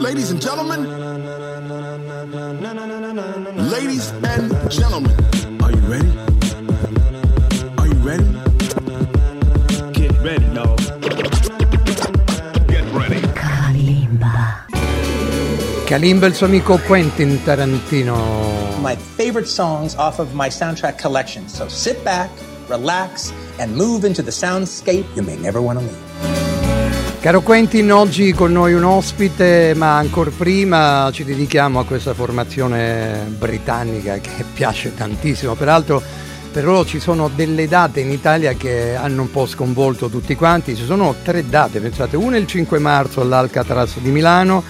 Ladies and gentlemen, ladies and gentlemen, are you ready? Are you ready? Get ready, y'all. Get ready. Kalimba. Kalimba il suo amico Quentin Tarantino. my favorite songs off of my soundtrack collection. So sit back, relax, and move into the soundscape you may never want to leave. Caro Quentin, oggi con noi un ospite, ma ancora prima ci dedichiamo a questa formazione britannica che piace tantissimo. Peraltro per loro ci sono delle date in Italia che hanno un po' sconvolto tutti quanti. Ci sono tre date, pensate, una il 5 marzo all'Alcatraz di Milano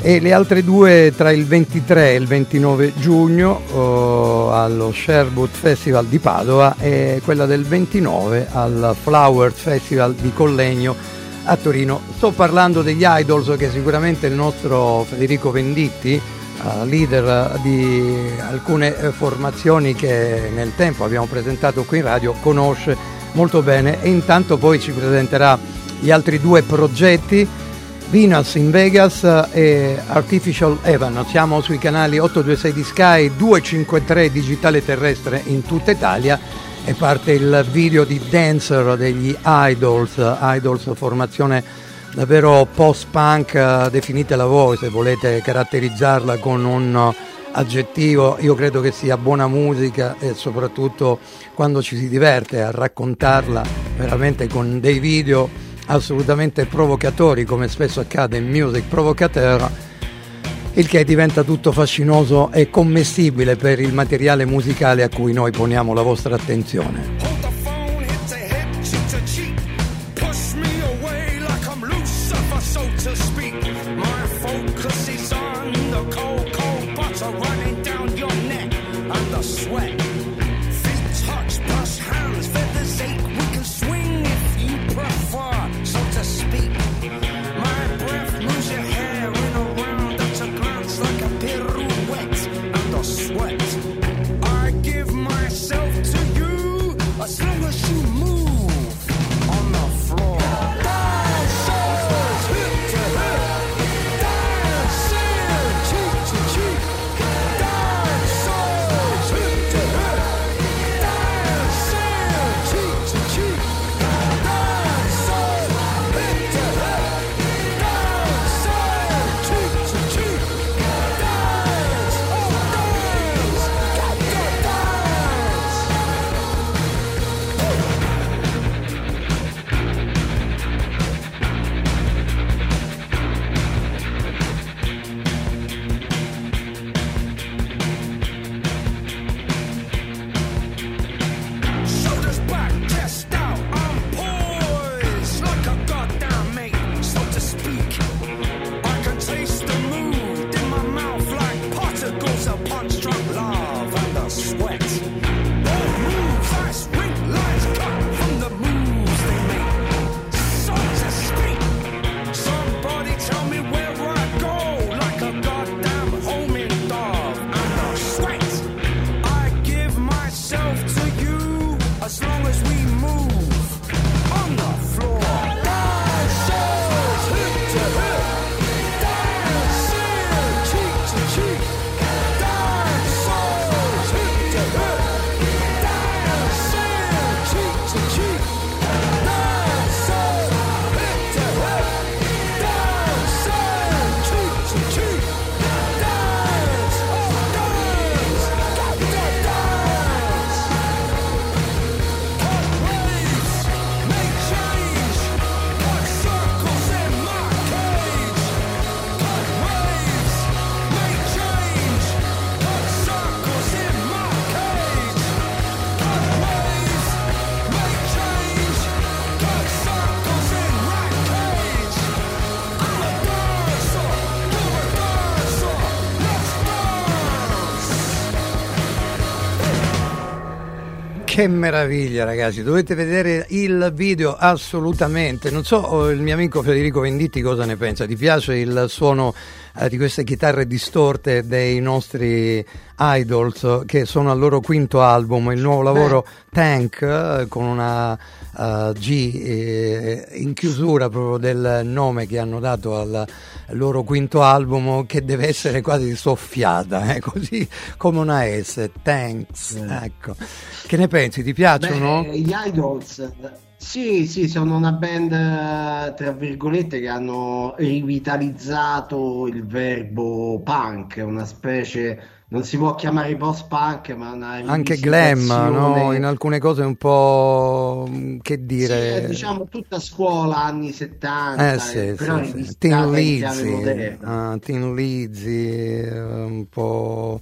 e le altre due tra il 23 e il 29 giugno oh, allo Sherwood Festival di Padova e quella del 29 al Flowers Festival di Collegno a Torino. Sto parlando degli Idols che sicuramente il nostro Federico Venditti, eh, leader di alcune formazioni che nel tempo abbiamo presentato qui in radio, conosce molto bene e intanto poi ci presenterà gli altri due progetti Venus in Vegas e Artificial Heaven. Siamo sui canali 826 di Sky, 253 digitale terrestre in tutta Italia. E parte il video di Dancer degli Idols, Idols formazione davvero post-punk, definitela voi se volete caratterizzarla con un aggettivo, io credo che sia buona musica e soprattutto quando ci si diverte a raccontarla veramente con dei video assolutamente provocatori come spesso accade in music provocateur il che diventa tutto fascinoso e commestibile per il materiale musicale a cui noi poniamo la vostra attenzione. Cause we Che meraviglia ragazzi, dovete vedere il video assolutamente. Non so oh, il mio amico Federico Venditti cosa ne pensa, ti piace il suono eh, di queste chitarre distorte dei nostri Idols che sono al loro quinto album, il nuovo lavoro Tank eh, con una eh, G eh, in chiusura proprio del nome che hanno dato al loro quinto album che deve essere quasi soffiata, eh, così come una S, Thanks. Ecco. Che ne pensi? Ti piacciono? Beh, gli Idols, sì, sì, sono una band, tra virgolette, che hanno rivitalizzato il verbo punk, una specie, non si può chiamare post-punk, ma una Anche glam, no? In alcune cose un po' che Sì, dire. è, diciamo tutta scuola anni 70, Eh sì, però sì, sì. Tin Lizzy, ah, Tin Lizzy, eh, un po'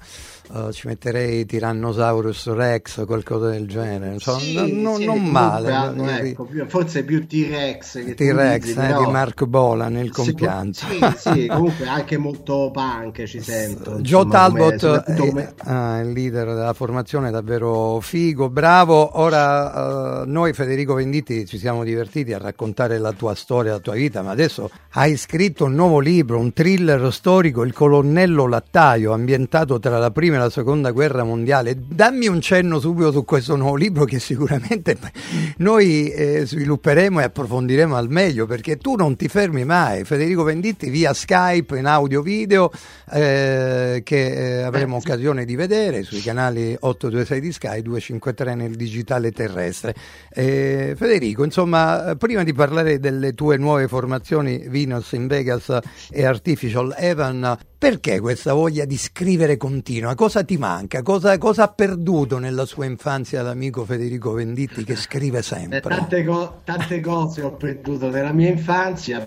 eh, ci metterei Tyrannosaurus Rex o qualcosa del genere, insomma, Sì, non, non- sì, non male. hanno, eh, ecco, forse più T-Rex che T-Rex eh, però- di Mark Bola nel compianto. Sì, sì, comunque anche molto punk ci sento. Joe Talbot soprattutto è come- ah, il leader della formazione, davvero figo, bravo. Ora eh, noi Federico Venditti ci siamo divertiti a raccontare la tua storia, la tua vita, ma adesso hai scritto un nuovo libro, un thriller storico, Il colonnello Lattaio, ambientato tra la prima e la seconda guerra mondiale. Dammi un cenno subito su questo nuovo libro che sicuramente noi eh, svilupperemo e approfondiremo al meglio perché tu non ti fermi mai. Federico Venditti via Skype in audio video eh, che eh, avremo occasione di vedere sui canali 826 di Sky 253 nel digitale terrestre. Eh, Federico, insomma, eh, prima di parlare delle tue nuove formazioni Venus in Vegas e Artificial Evan, perché questa voglia di scrivere continua? Cosa ti manca? Cosa, cosa ha perduto nella sua infanzia l'amico Federico Venditti che scrive sempre? tante, co- tante cose ho perduto nella mia infanzia,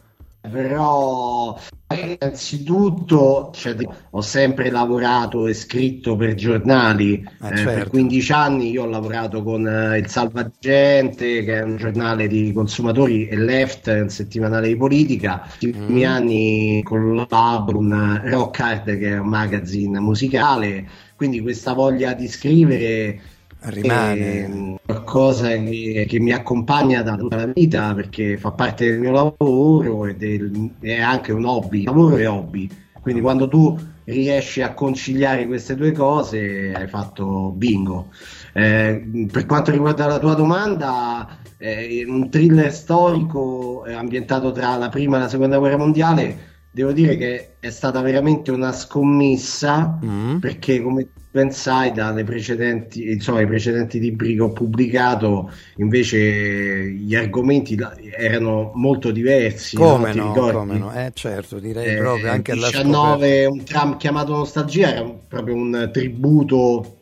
però innanzitutto cioè, ho sempre lavorato e scritto per giornali. Ah, Eh, certo. Per 15 anni io ho lavorato con eh, il Salvagente, che è un giornale di consumatori, e Left, un settimanale di politica. Negli Mm. ultimi anni collaboro con Rock Hard, che è un magazine musicale. Quindi questa voglia di scrivere Rimane. è qualcosa che, che mi accompagna da tutta la vita perché fa parte del mio lavoro ed è, è anche un hobby, lavoro e hobby. Quindi quando tu riesci a conciliare queste due cose hai fatto bingo. Eh, per quanto riguarda la tua domanda, eh, un thriller storico eh, ambientato tra la prima e la seconda guerra mondiale, devo dire che è stata veramente una scommessa Mm. perché come ben sai dalle precedenti, insomma, i precedenti libri che ho pubblicato invece gli argomenti erano molto diversi Come no, ricordi? come no? Eh certo, direi Eh, proprio anche alla 19 un tram chiamato Nostalgia era proprio un tributo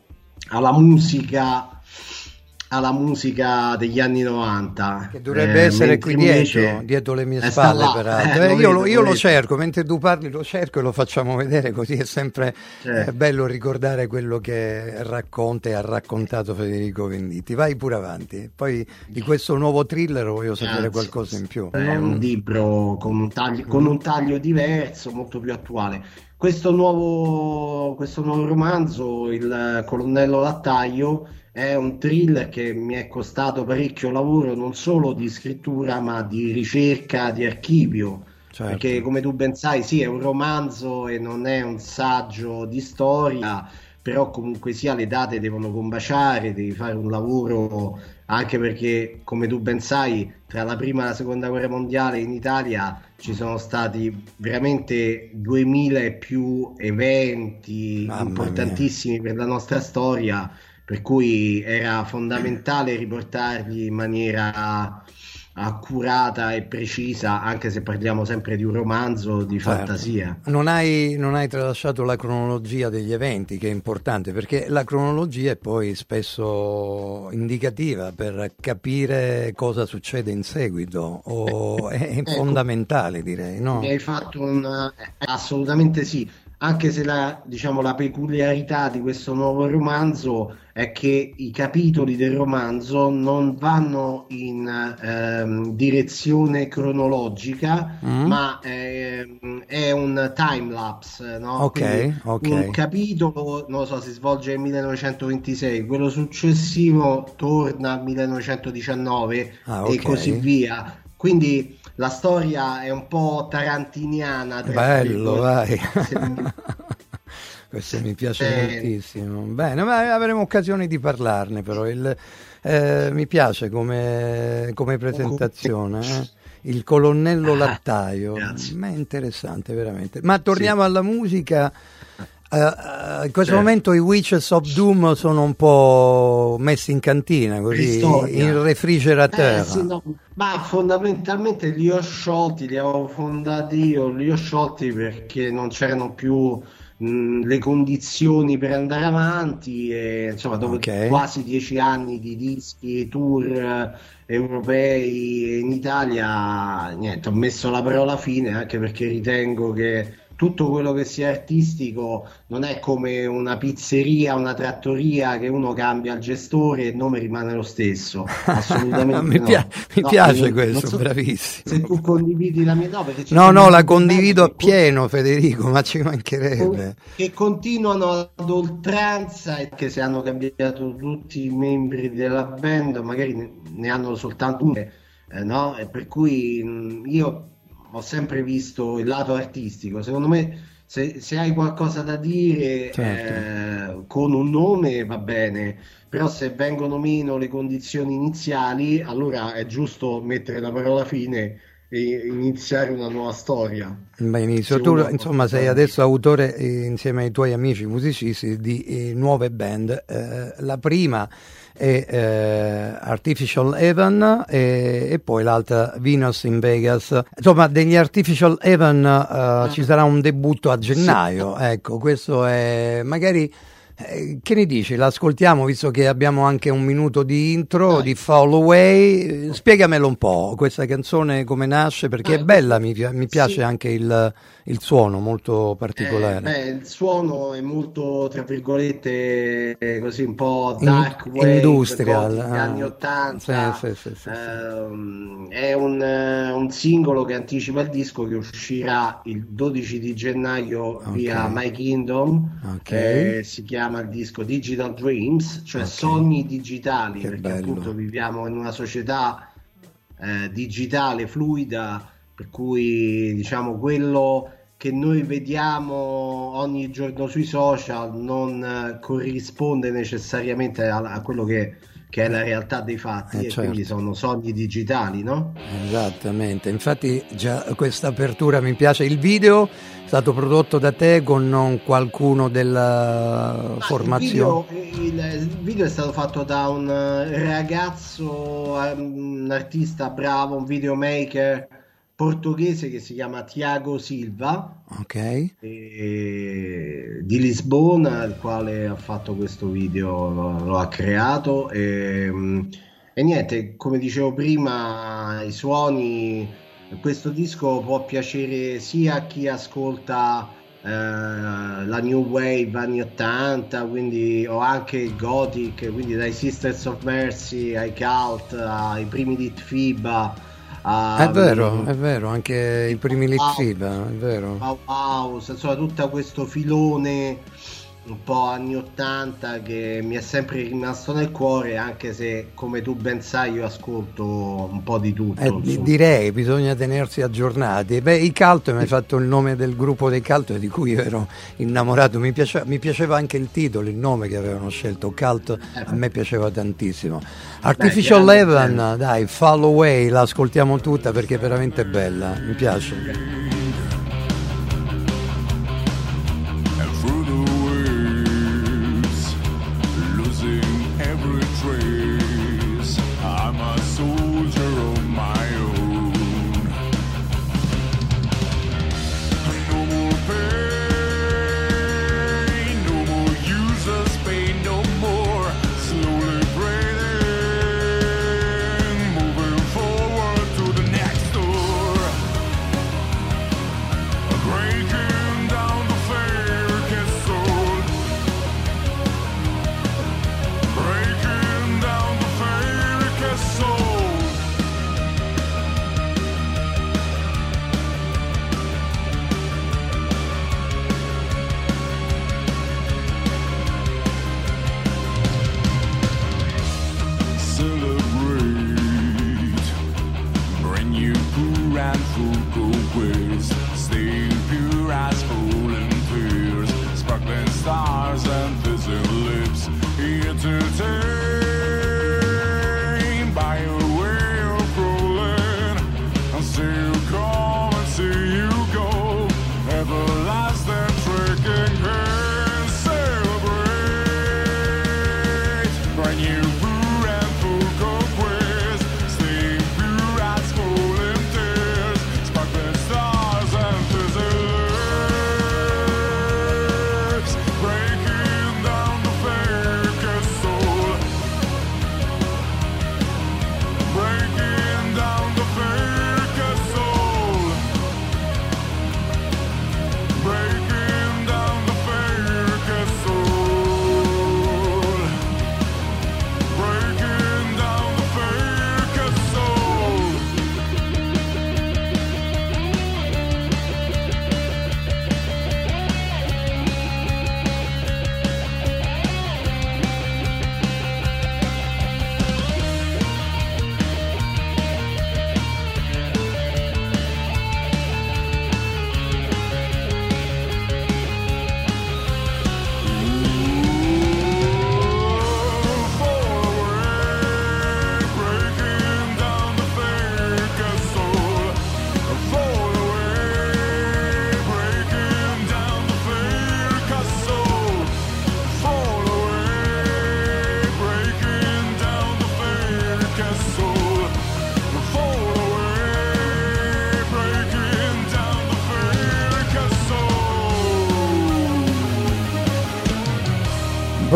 alla musica alla musica degli anni 90 Che dovrebbe Eh, essere qui dietro, dietro le mie spalle, là, peraltro. eh, Eh, io, lo, io lo cerco, mentre tu parli lo cerco e lo facciamo vedere, così è sempre Certo. bello ricordare quello che racconta e ha raccontato Federico Venditti. Vai pure avanti. Poi di questo nuovo thriller voglio sapere Anzi, qualcosa in più. È un libro con un taglio, con un taglio diverso, molto più attuale. Questo nuovo, questo nuovo romanzo, Il colonnello Lattaio, è un thriller che mi è costato parecchio lavoro, non solo di scrittura, ma di ricerca, di archivio. Certo. Perché, come tu ben sai, sì, è un romanzo e non è un saggio di storia, però comunque sia le date devono combaciare, devi fare un lavoro anche perché, come tu ben sai, tra la prima e la seconda guerra mondiale in Italia ci sono stati veramente 2000 e più eventi Mamma importantissimi per la nostra storia, per cui era fondamentale riportarli in maniera accurata e precisa, anche se parliamo sempre di un romanzo di Certo. fantasia. Non hai, non hai tralasciato la cronologia degli eventi, che è importante, perché la cronologia è poi spesso indicativa per capire cosa succede in seguito, o è, è Ecco. fondamentale direi, no? Mi hai fatto un... eh, Assolutamente sì, anche se la, diciamo, la peculiarità di questo nuovo romanzo è che i capitoli del romanzo non vanno in ehm, direzione cronologica, Mm. ma ehm, è un time lapse, no? Ok, Quindi ok. un capitolo, non so, si svolge nel 1926, quello successivo torna al 1919 Ah, e ok. così via. Quindi la storia è un po' tarantiniana. Bello, vai. questo mi piace Eh. moltissimo. Bene, ma avremo occasione di parlarne però. Il, eh, mi piace come, come presentazione. eh. Il colonnello Ah, lattaio, grazie. ma è interessante veramente. Ma torniamo alla musica. Eh, eh, in questo Certo. momento i Witches of Doom sono un po' messi in cantina, così Cristoria. in refrigeratore. Eh, sì, no, ma fondamentalmente li ho sciolti, li avevo fondati io, li ho sciolti perché non c'erano più mh, le condizioni per andare avanti e insomma dopo Ok. quasi dieci anni di dischi, tour eh, europei in Italia, niente, ho messo la parola fine anche perché ritengo che tutto quello che sia artistico non è come una pizzeria, una trattoria che uno cambia il gestore e il nome rimane lo stesso. Assolutamente mi, no. pia- mi No, piace non- questo, so bravissimo. Se tu condividi la mia no, No, no, la condivido appieno, Federico, ma ci mancherebbe. che continuano ad oltranza e che se hanno cambiato tutti i membri della band magari ne, ne hanno soltanto uno eh, no? E per cui mh, io ho sempre visto il lato artistico secondo me se, se hai qualcosa da dire Certo. eh, con un nome va bene però se vengono meno le condizioni iniziali allora è giusto mettere la parola fine iniziare una nuova storia Benissimo, tu insomma sei adesso autore eh, insieme ai tuoi amici musicisti di eh, nuove band. Eh, la prima è eh, Artificial Heaven e, e poi l'altra Venus in Vegas. Insomma, degli Artificial Heaven eh, ci sarà un debutto a gennaio. Ecco, questo è magari. Eh, Che ne dici? L'ascoltiamo visto che abbiamo anche un minuto di intro Dai. di Fall Away. Eh, Spiegamelo un po', questa canzone come nasce, perché è Ah, bella, mi, mi piace sì. anche il, il suono molto particolare. Eh, beh, il suono è molto, tra virgolette, eh, così un po' In- dark wave, industrial, ah. anni 80. Sì, sì. Ehm, è un, eh, un singolo che anticipa il disco che uscirà il 12 di gennaio Ok. via My Kingdom. Ok. Eh, si chiama il disco Digital Dreams, cioè Ok. sogni digitali, Che perché bello. appunto viviamo in una società eh, digitale fluida, per cui diciamo quello che noi vediamo ogni giorno sui social non eh, corrisponde necessariamente a, a quello che, che è la realtà dei fatti Eh, e certo. quindi sono sogni digitali, no? Esattamente, infatti già questa apertura mi piace. Il video è stato prodotto da te con non qualcuno della Ma formazione. Il video, il- video è stato fatto da un eh, ragazzo, eh, un artista bravo, un videomaker portoghese che si chiama Tiago Silva Ok, e- di Lisbona, il quale ha fatto questo video, lo, lo ha creato e, mm, e niente, come dicevo prima, i suoni, questo disco può piacere sia a chi ascolta eh, la new wave anni 80, quindi o anche il gothic, quindi dai Sisters of Mercy ai Cult, ai primi di Tfiba. A- è vero, è vero, anche i primi Litfiba, è vero. Bauhaus, insomma tutto questo filone un po' anni 80 che mi è sempre rimasto nel cuore anche se come tu ben sai io ascolto un po' di tutto Eh, direi, bisogna tenersi aggiornati. Beh, i Cult, mi hai fatto il nome del gruppo dei Cult di cui ero innamorato. Mi piaceva, mi piaceva anche il titolo, il nome che avevano scelto. Cult a me piaceva tantissimo. Artificial Heaven, band. dai, Fall Away, la ascoltiamo tutta perché è veramente bella. Mi piace.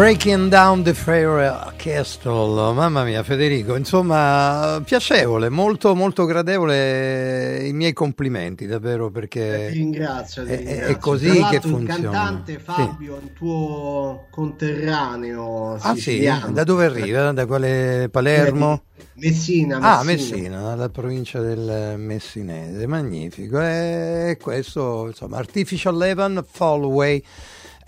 Breaking Down the Fair Castle, mamma mia Federico, insomma piacevole, molto molto gradevole, i miei complimenti davvero Eh, Ti perché ringrazio, ti è- è ringrazio. così che il funziona. cantante Sì. Fabio, il tuo conterraneo Ah sì, da dove arriva? Da quale Palermo? Messina, Ah, Messina. Messina, dalla provincia del Messinese, magnifico. E questo, insomma, Artificial Levan, Fall Away.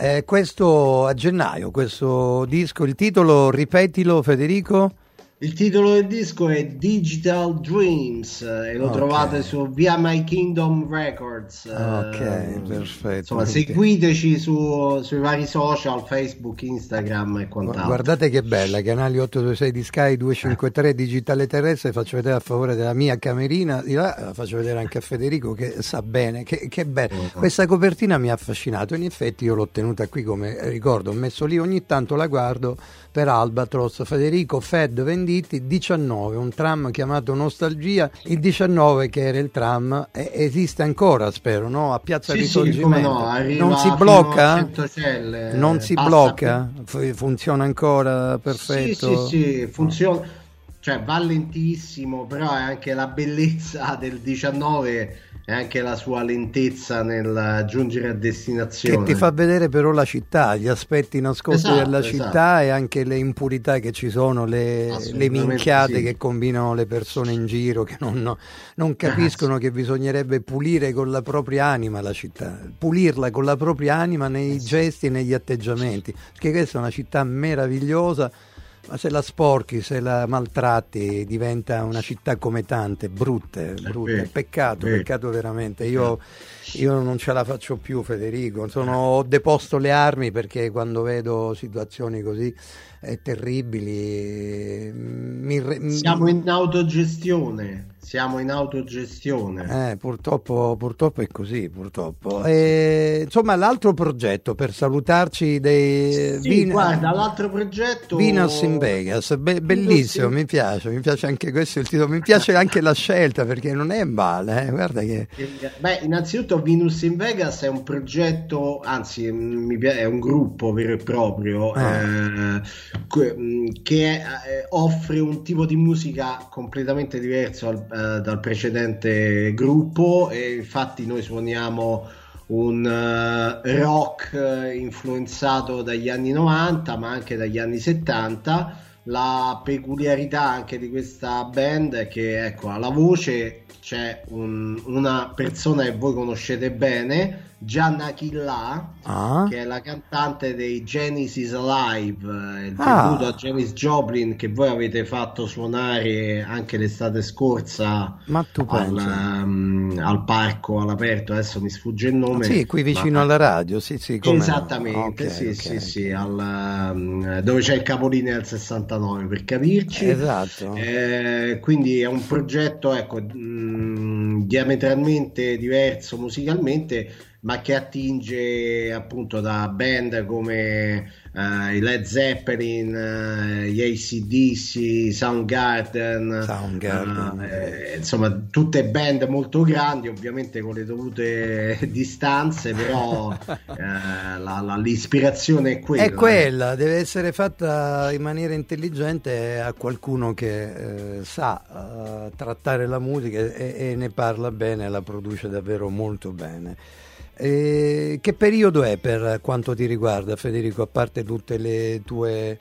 Eh, questo a gennaio, questo disco, il titolo, ripetilo Federico. Il titolo del disco è Digital Dreams eh, e lo Ok. trovate su Via My Kingdom Records. eh, Ok, perfetto. Insomma, seguiteci su- sui vari social, Facebook, Instagram e quant'altro. Guardate che bella, canali 826 di Sky 253 Digitale Terrestre, faccio vedere a favore della mia camerina, di là la faccio vedere anche a Federico che sa bene, che, che bello. Questa copertina mi ha affascinato, in effetti io l'ho tenuta qui come ricordo, ho messo lì, ogni tanto la guardo per Albatros, Federico Fed Venditti 19, un tram chiamato Nostalgia, il 19 che era il tram esiste ancora spero, no? A Piazza Sì, sì, Risorgimento. come no, non si blocca? Centocelle, Non si blocca? Fu- Funziona ancora Sì, perfetto? sì, sì, funziona, cioè va lentissimo, però è anche la bellezza del 19 e anche la sua lentezza nel giungere a Che destinazione. ti fa vedere però la città, gli aspetti nascosti Esatto, della esatto. città e anche le impurità che ci sono, le, le minchiate sì. che combinano le persone in giro che non, non capiscono che bisognerebbe pulire con la propria anima la città, pulirla con la propria anima nei gesti e negli atteggiamenti, perché questa è una città meravigliosa. Ma se la sporchi, se la maltratti, diventa una città come tante, brutte, brutte. vero, Peccato, peccato veramente. Io, io non ce la faccio più, Federico. Sono- ho deposto le armi perché quando vedo situazioni così eh, terribili, mi, re- mi- Siamo in autogestione, siamo in autogestione. eh, purtroppo, purtroppo è così, purtroppo. E, insomma, l'altro progetto per salutarci dei Sì, Vin- guarda, l'altro progetto Venus in Vegas, be- bellissimo, in- mi piace, mi piace anche questo il titolo, mi piace anche la scelta perché non è male, eh, guarda che... Beh, innanzitutto Venus in Vegas è un progetto, anzi mm, è un gruppo vero e proprio Ah. eh, mm, che eh, offre un tipo di musica completamente diverso al- eh, dal precedente gruppo e infatti noi suoniamo un eh, rock influenzato dagli anni 90 ma anche dagli anni 70 la peculiarità anche di questa band è che ecco alla voce c'è un- una persona che voi conoscete bene Gianna Killa Ah, che è la cantante dei Genesis Alive, eh, il Ah. tributo a Janis Joplin che voi avete fatto suonare anche l'estate scorsa al, ehm, al parco all'aperto, adesso mi sfugge il nome. Sì, qui vicino ma- alla radio, sì, sì, come no. Esattamente, Ok, sì, ok, sì, ok. sì, al, ehm, dove c'è il capolinea del 69 per capirci. Esatto. Eh, quindi è un progetto ecco, mh, diametralmente diverso musicalmente, ma che attinge appunto da band come eh, i Led Zeppelin, eh, gli ACDC, Soundgarden, Soundgarden. eh, insomma tutte band molto grandi, ovviamente con le dovute distanze, però la- la- l'ispirazione è quella. È quella, deve essere fatta in maniera intelligente a qualcuno che eh, sa trattare la musica e, e ne parla bene, la produce davvero molto bene. E che periodo è per quanto ti riguarda, Federico, a parte tutte le tue,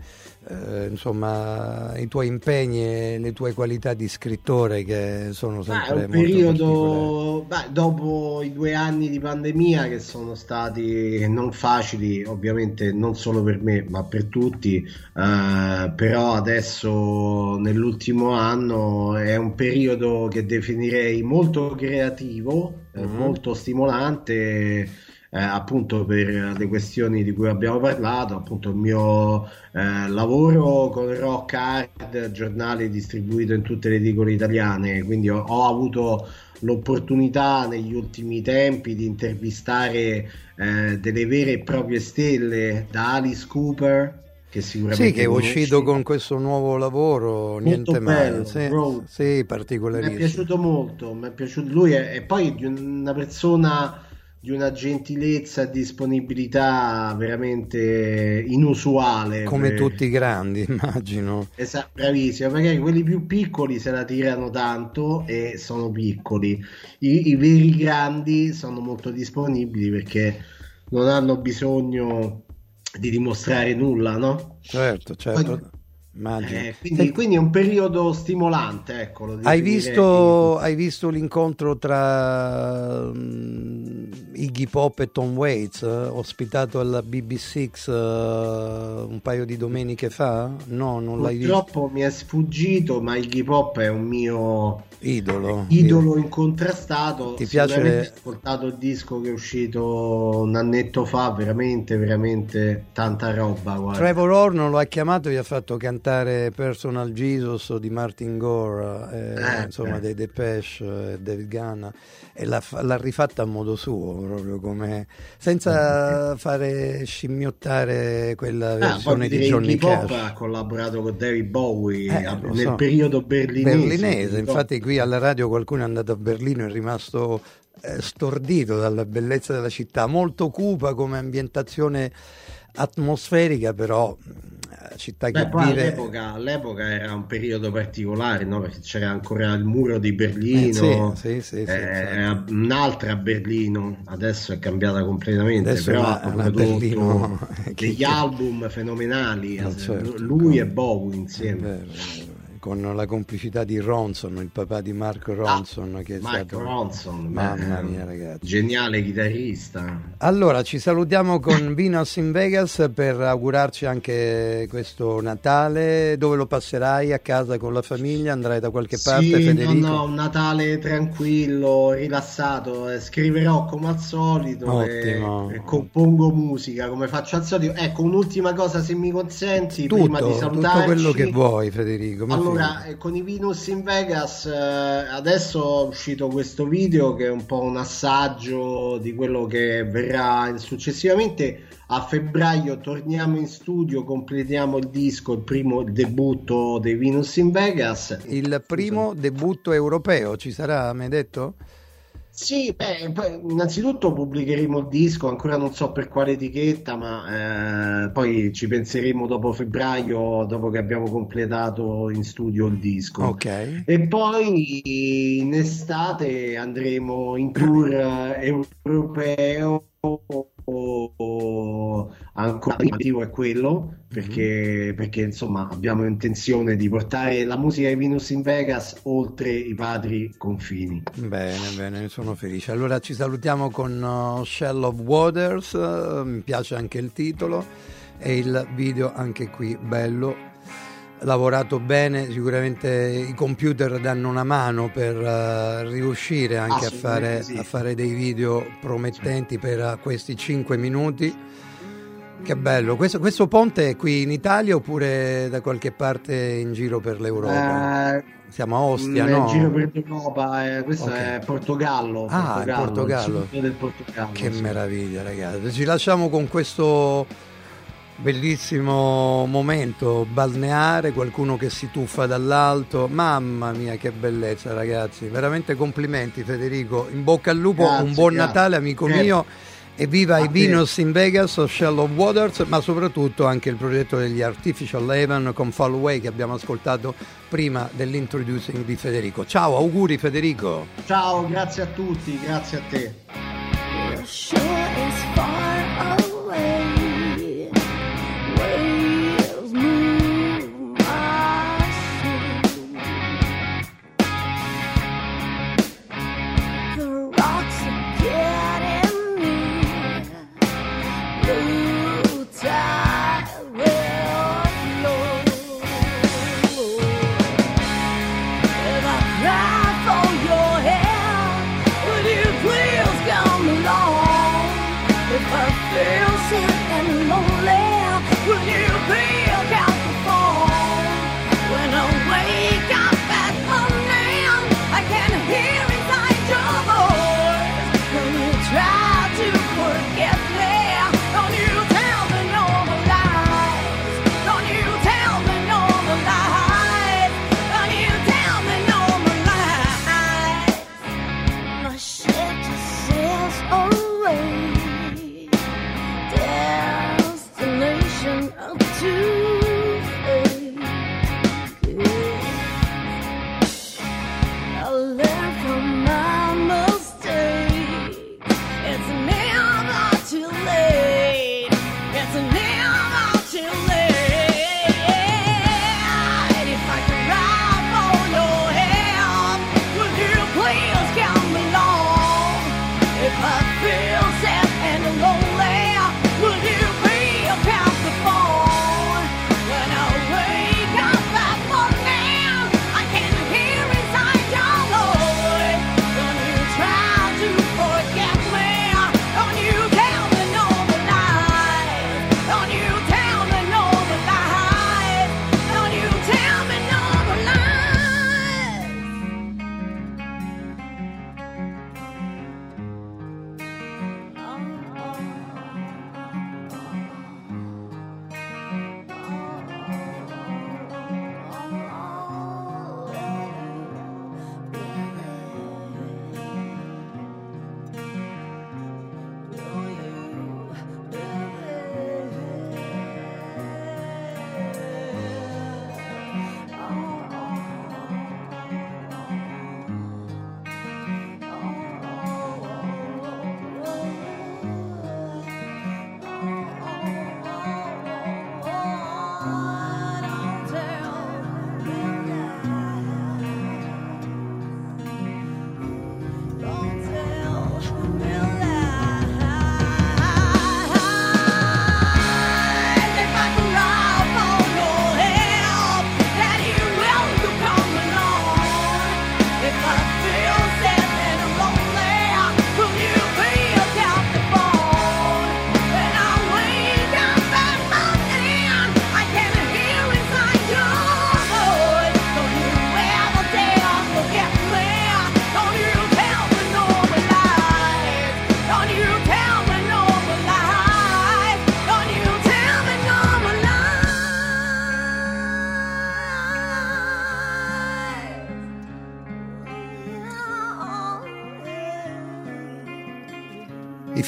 eh, insomma, i tuoi impegni e le tue qualità di scrittore che sono sempre è un periodo, beh, dopo i due anni di pandemia che sono stati non facili, ovviamente non solo per me, ma per tutti, eh, però adesso nell'ultimo anno è un periodo che definirei molto creativo, Mhm. molto stimolante. eh, appunto per le questioni di cui abbiamo parlato, appunto il mio eh, lavoro con Rock Hard, giornale distribuito in tutte le edicole italiane, quindi ho, ho avuto l'opportunità negli ultimi tempi di intervistare eh, delle vere e proprie stelle, da Alice Cooper, che sicuramente Sì, che è uscito con questo nuovo lavoro, niente male. bello, Sì, Road. sì, Mi è particolarissimo. piaciuto molto, mi è piaciuto lui è, e poi di una persona di una gentilezza e disponibilità veramente inusuale. Come per- tutti i grandi, immagino. Esatto, bravissimo, perché quelli più piccoli se la tirano tanto e sono piccoli. I, i veri grandi sono molto disponibili perché non hanno bisogno di dimostrare nulla, no? Certo, certo. Poi-. Eh, quindi, quindi è un periodo stimolante, ecco. lo Hai visto, hai visto l'incontro tra mm, Iggy Pop e Tom Waits, eh, ospitato alla BB6 eh, un paio di domeniche fa? No, non l'hai visto. Purtroppo mi è sfuggito, ma Iggy Pop è un mio Idolo. idolo incontrastato. Ti piace- Sicuramente ho ascoltato il disco che è uscito un annetto fa, veramente, veramente tanta roba. Guarda. Trevor Horn lo ha chiamato e gli ha fatto cantare Personal Jesus di Martin Gore, eh, Eh, insomma eh. dei Depeche e David Ganna e l'ha, l'ha rifatta a modo suo, proprio come senza fare scimmiottare quella Ah, versione di direi Johnny Cash. ha collaborato con David Bowie Eh, a- nel so. periodo berlinese. berlinese. Infatti, qui alla radio qualcuno è andato a Berlino e è rimasto eh, stordito dalla bellezza della città, molto cupa come ambientazione atmosferica, però città che Beh, all'epoca, all'epoca era un periodo particolare, no? Perché c'era ancora il muro di Berlino, Eh, sì, sì, sì, eh, un'altra Berlino, adesso è cambiata completamente, Adesso però è ha prodotto Berlino degli album fenomenali, Eh, eh, certo. lui e Bowie È insieme. vero, è vero. Con la complicità di Ronson, il papà di Mark Ronson, che è Mark stato... Ronson, Mamma mia, ragazzi. geniale chitarrista. Allora, ci salutiamo con Venus in Vegas per augurarci anche questo Natale. Dove lo passerai? A casa con la famiglia? Andrai da qualche parte, Sì, Federico? no, no, un Natale tranquillo, rilassato. eh, scriverò come al solito e, e compongo musica come faccio al solito. Ecco, un'ultima cosa, se mi consenti, prima di Tutto, salutarci. tutto quello che vuoi, Federico. ma Allora, figurati. eh, con i Venus in Vegas, eh, adesso è uscito questo video che è un po' un assaggio di quello che verrà successivamente. A febbraio torniamo in studio, completiamo il disco, il primo debutto dei Venus in Vegas. il primo debutto europeo ci sarà, mi hai detto? Sì, beh, innanzitutto pubblicheremo il disco, ancora non so per quale etichetta, ma eh, poi ci penseremo dopo febbraio, dopo che abbiamo completato in studio il disco. Ok. E poi in estate andremo in tour eh, Ancora il motivo è quello perché, perché insomma abbiamo intenzione di portare la musica di Venus in Vegas oltre i padri confini. Bene, bene, ne sono felice. Allora ci salutiamo con uh, Shell of Waters, uh, mi piace anche il titolo e il video anche qui bello. Lavorato bene, sicuramente i computer danno una mano per uh, riuscire anche a fare, sì. a fare dei video promettenti per uh, questi 5 minuti. Che bello, questo, questo ponte è qui in Italia oppure da qualche parte in giro per l'Europa? Eh, Siamo a Ostia, no? giro per l'Europa, eh, questo Ok. è Portogallo. Ah, in Portogallo. il del Portogallo. Che sì. meraviglia, ragazzi. Ci lasciamo con questo bellissimo momento balneare, qualcuno che si tuffa dall'alto. Mamma mia, che bellezza, ragazzi. Veramente complimenti, Federico. In bocca al lupo, Grazie, un buon grazie. Natale, amico Certo. mio. E viva A i. Venus in Vegas, Shell of Waters, ma soprattutto anche il progetto degli Artificial Heaven con Fall Away che abbiamo ascoltato prima dell'introducing di Federico. Ciao, auguri Federico. Ciao, grazie a tutti, grazie a te.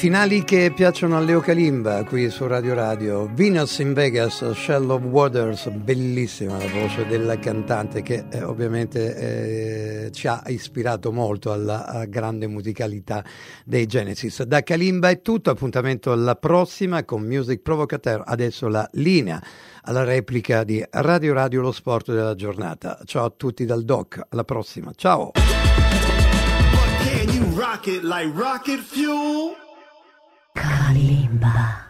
Finali che piacciono a Leo Kalimba qui su Radio Radio. Venus in Vegas, Shell of Waters, bellissima la voce della cantante che eh, ovviamente eh, ci ha ispirato molto alla, grande musicalità dei Genesis. Da Kalimba è tutto, appuntamento alla prossima con Music Provocateur. Adesso la linea alla replica di Radio Radio lo sport della giornata. Ciao a tutti dal Doc, alla prossima. Ciao! Can you rock it like rocket fuel? Kalimba.